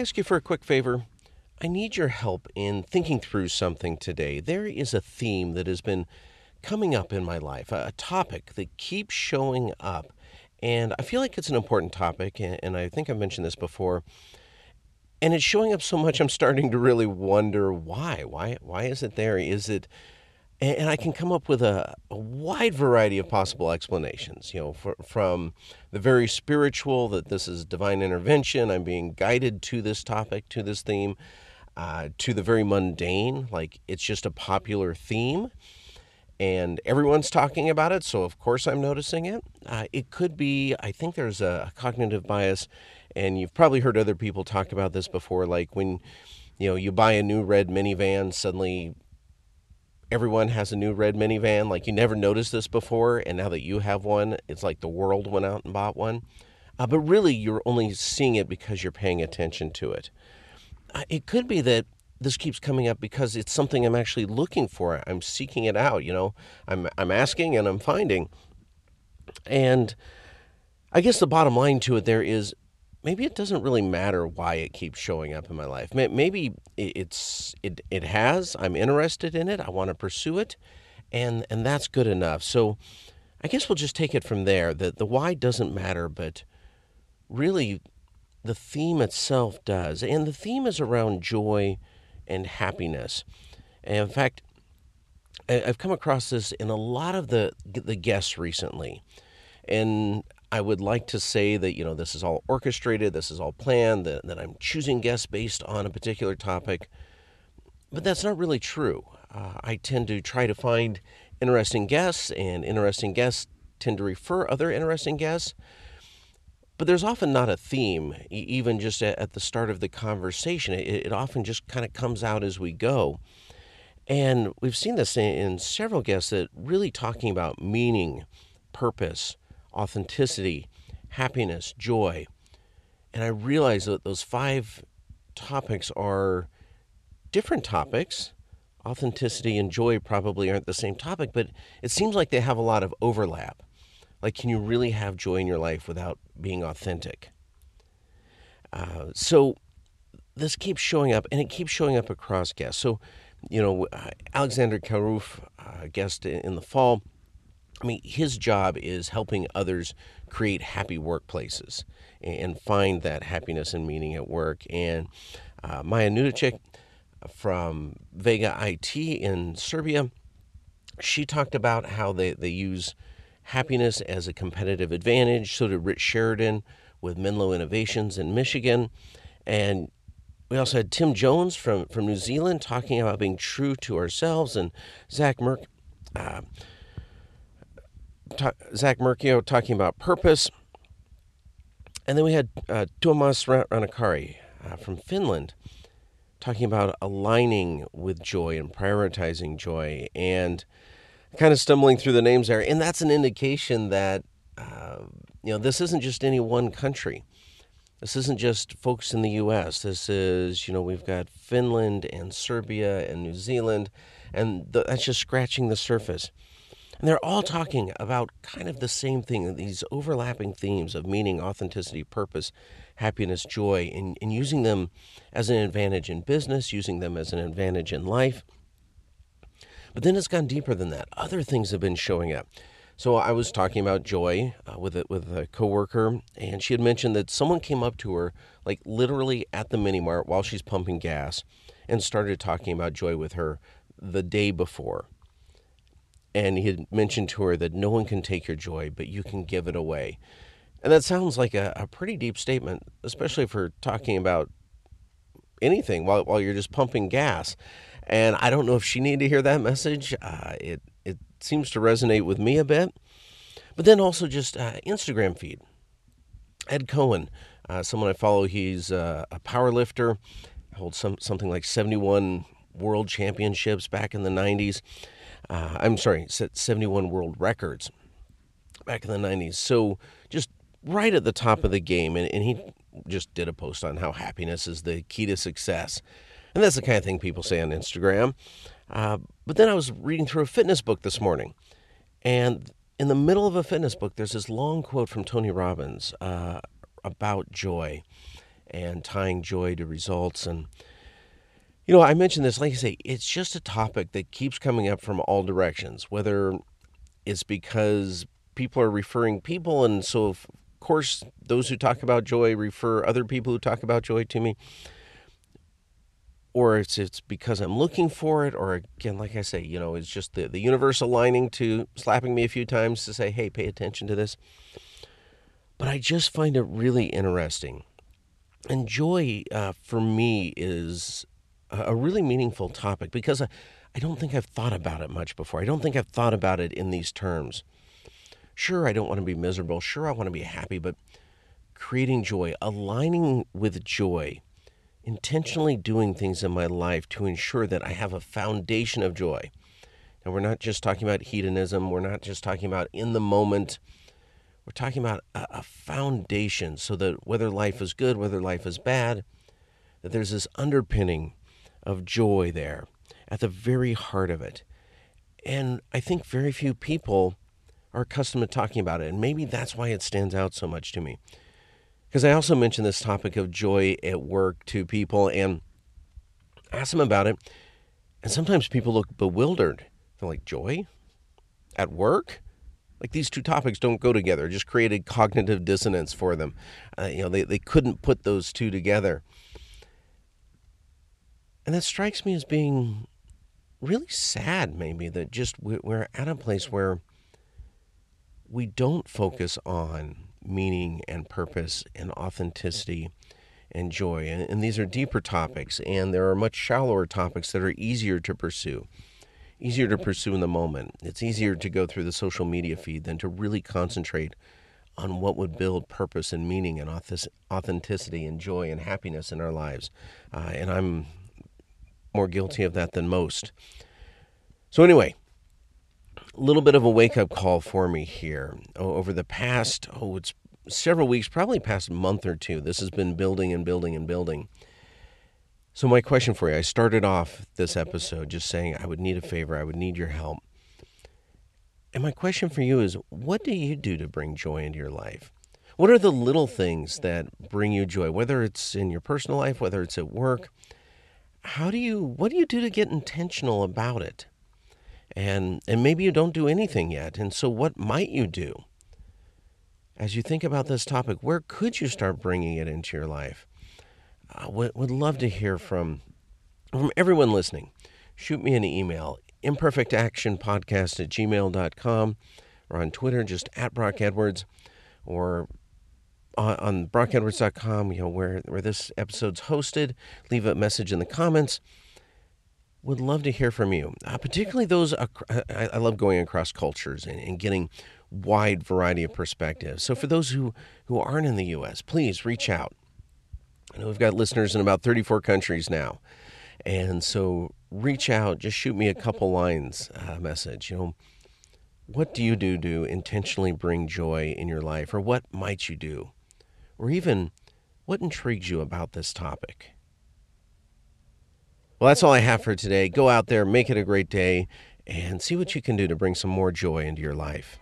you for a quick favor? I need your help in thinking through something today. There is a theme that has been coming up in my life, a topic that keeps showing up. And I feel like it's an important topic, and I think I've mentioned this before. And it's showing up so much, I'm starting to really wonder why. Why, why is it there? Is it and I can come up with a, a, wide variety of possible explanations. You know, for, from the very spiritual that this is divine intervention, I'm being guided to this topic, to this theme, uh, to the very mundane, like it's just a popular theme, and everyone's talking about it, so of course I'm noticing it. Uh, it could be, I think there's a cognitive bias, and you've probably heard other people talk about this before, like when you know you buy a new red minivan, suddenly everyone has a new red minivan. Like you never noticed this before, and now that you have one, it's like the world went out and bought one. Uh, but really, you're only seeing it because you're paying attention to it. Uh, it could be that this keeps coming up because it's something I'm actually looking for. I'm seeking it out. You know, I'm I'm asking and I'm finding. And I guess the bottom line to it there is maybe it doesn't really matter why it keeps showing up in my life. Maybe it's it it has. I'm interested in it. I want to pursue it, and and that's good enough. So, I guess we'll just take it from there. That the why doesn't matter, but really, the theme itself does, and the theme is around joy and happiness. And in fact, I've come across this in a lot of the the guests recently, and I would like to say that, you know, this is all orchestrated, this is all planned, that, that I'm choosing guests based on a particular topic. But that's not really true. Uh, I tend to try to find interesting guests, and interesting guests tend to refer other interesting guests. But there's often not a theme, even just at the start of the conversation. It, it often just kind of comes out as we go. And we've seen this in several guests that really talking about meaning, purpose, authenticity, happiness, joy. And I realize that those five topics are different topics. Authenticity and joy probably aren't the same topic, but it seems like they have a lot of overlap. Like, can you really have joy in your life without being authentic? Uh, so, this keeps showing up, and it keeps showing up across guests. So, you know, uh, Alexander Kjerulf, uh, guest in the fall, I mean, his job is helping others create happy workplaces and find that happiness and meaning at work. And uh, Maja Nudicic from Vega IT in Serbia, she talked about how they, they use happiness as a competitive advantage. So did Rich Sheridan with Menlo Innovations in Michigan. And we also had Tim Jones from, from New Zealand talking about being true to ourselves, and Zach Merck. Uh, Zach Mercurio talking about purpose. And then we had uh, Tuomas Ranakari uh, from Finland talking about aligning with joy and prioritizing joy and kind of stumbling through the names there. And that's an indication that, uh, you know, this isn't just any one country. This isn't just folks in the U.S. This is, you know, we've got Finland and Serbia and New Zealand, and that's just scratching the surface. And they're all talking about kind of the same thing, these overlapping themes of meaning, authenticity, purpose, happiness, joy, and, and using them as an advantage in business, using them as an advantage in life. But then it's gone deeper than that. Other things have been showing up. So I was talking about joy uh, with a, with a coworker, and she had mentioned that someone came up to her, like literally at the mini mart while she's pumping gas, and started talking about joy with her the day before and he had mentioned to her that no one can take your joy, but you can give it away. And that sounds like a, a pretty deep statement, especially for talking about anything while, while you're just pumping gas. And I don't know if she needed to hear that message. Uh, it, it seems to resonate with me a bit. But then also just uh, Instagram feed. Ed Coan, uh, someone I follow, he's uh, a power lifter, holds some, something like 71 world championships back in the 90s uh, I'm sorry, set 71 world records back in the 90s. So just right at the top of the game. And, and he just did a post on how happiness is the key to success. And that's the kind of thing people say on Instagram. Uh, but then I was reading through a fitness book this morning. And in the middle of a fitness book, there's this long quote from Tony Robbins uh, about joy. and tying joy to results. And, you know, I mentioned this, like I say, it's just a topic that keeps coming up from all directions, whether it's because people are referring people. And so, of course, those who talk about joy refer other people who talk about joy to me. Or it's, it's because I'm looking for it, or again, like I say, you know, it's just the, the universe aligning to slapping me a few times to say, hey, pay attention to this. But I just find it really interesting. And joy uh, for me is a really meaningful topic because I, I don't think I've thought about it much before. I don't think I've thought about it in these terms. Sure, I don't want to be miserable. Sure, I want to be happy, but creating joy, aligning with joy, intentionally doing things in my life to ensure that I have a foundation of joy. And we're not just talking about hedonism, we're not just talking about in the moment. We're talking about a, a foundation so that whether life is good, whether life is bad, that there's this underpinning of joy there at the very heart of it. And I think very few people are accustomed to talking about it. And maybe that's why it stands out so much to me. Because I also mentioned this topic of joy at work to people and ask them about it. And sometimes people look bewildered. They're like, joy? At work? Like these two topics don't go together. It just created cognitive dissonance for them. Uh, you know, they, they couldn't put those two together. And that strikes me as being really sad, maybe, that just we're at a place where we don't focus on meaning and purpose and authenticity and joy. And, and, these are deeper topics, and there are much shallower topics that are easier to pursue. Easier to pursue in the moment. It's easier to go through the social media feed than to really concentrate on what would build purpose and meaning and authenticity and joy and happiness in our lives. Uh, and I'm more guilty of that than most. So, anyway, a little bit of a wake up call for me here. Over the past, oh, it's several weeks, probably past month or two, this has been building and building and building. So, my question for you I started off this episode just saying I would need a favor, I would need your help. And my question for you is what do you do to bring joy into your life? What are the little things that bring you joy, whether it's in your personal life, whether it's at work? How do you, what do you do to get intentional about it? and and maybe you don't do anything yet and so what might you do? As you think about this topic where could you start bringing it into your life? Uh, would, would love to hear from from everyone listening. Shoot me an email imperfectactionpodcast at gmail.com or on twitter just at brock edwards or on, on brockedwards.com you know where where this episode's hosted leave a message in the comments would love to hear from you, uh, particularly those. Uh, I, I, love going across cultures and, and, getting wide variety of perspectives. So for those who who aren't in the U.S., please reach out. I know we've got listeners in about 34 countries now, and so reach out. Just shoot me a couple lines uh, message. You know, what do you do to intentionally bring joy in your life, or what might you do, or even what intrigues you about this topic? Well, that's all I have for today. Go out there, make it a great day, and see what you can do to bring some more joy into your life.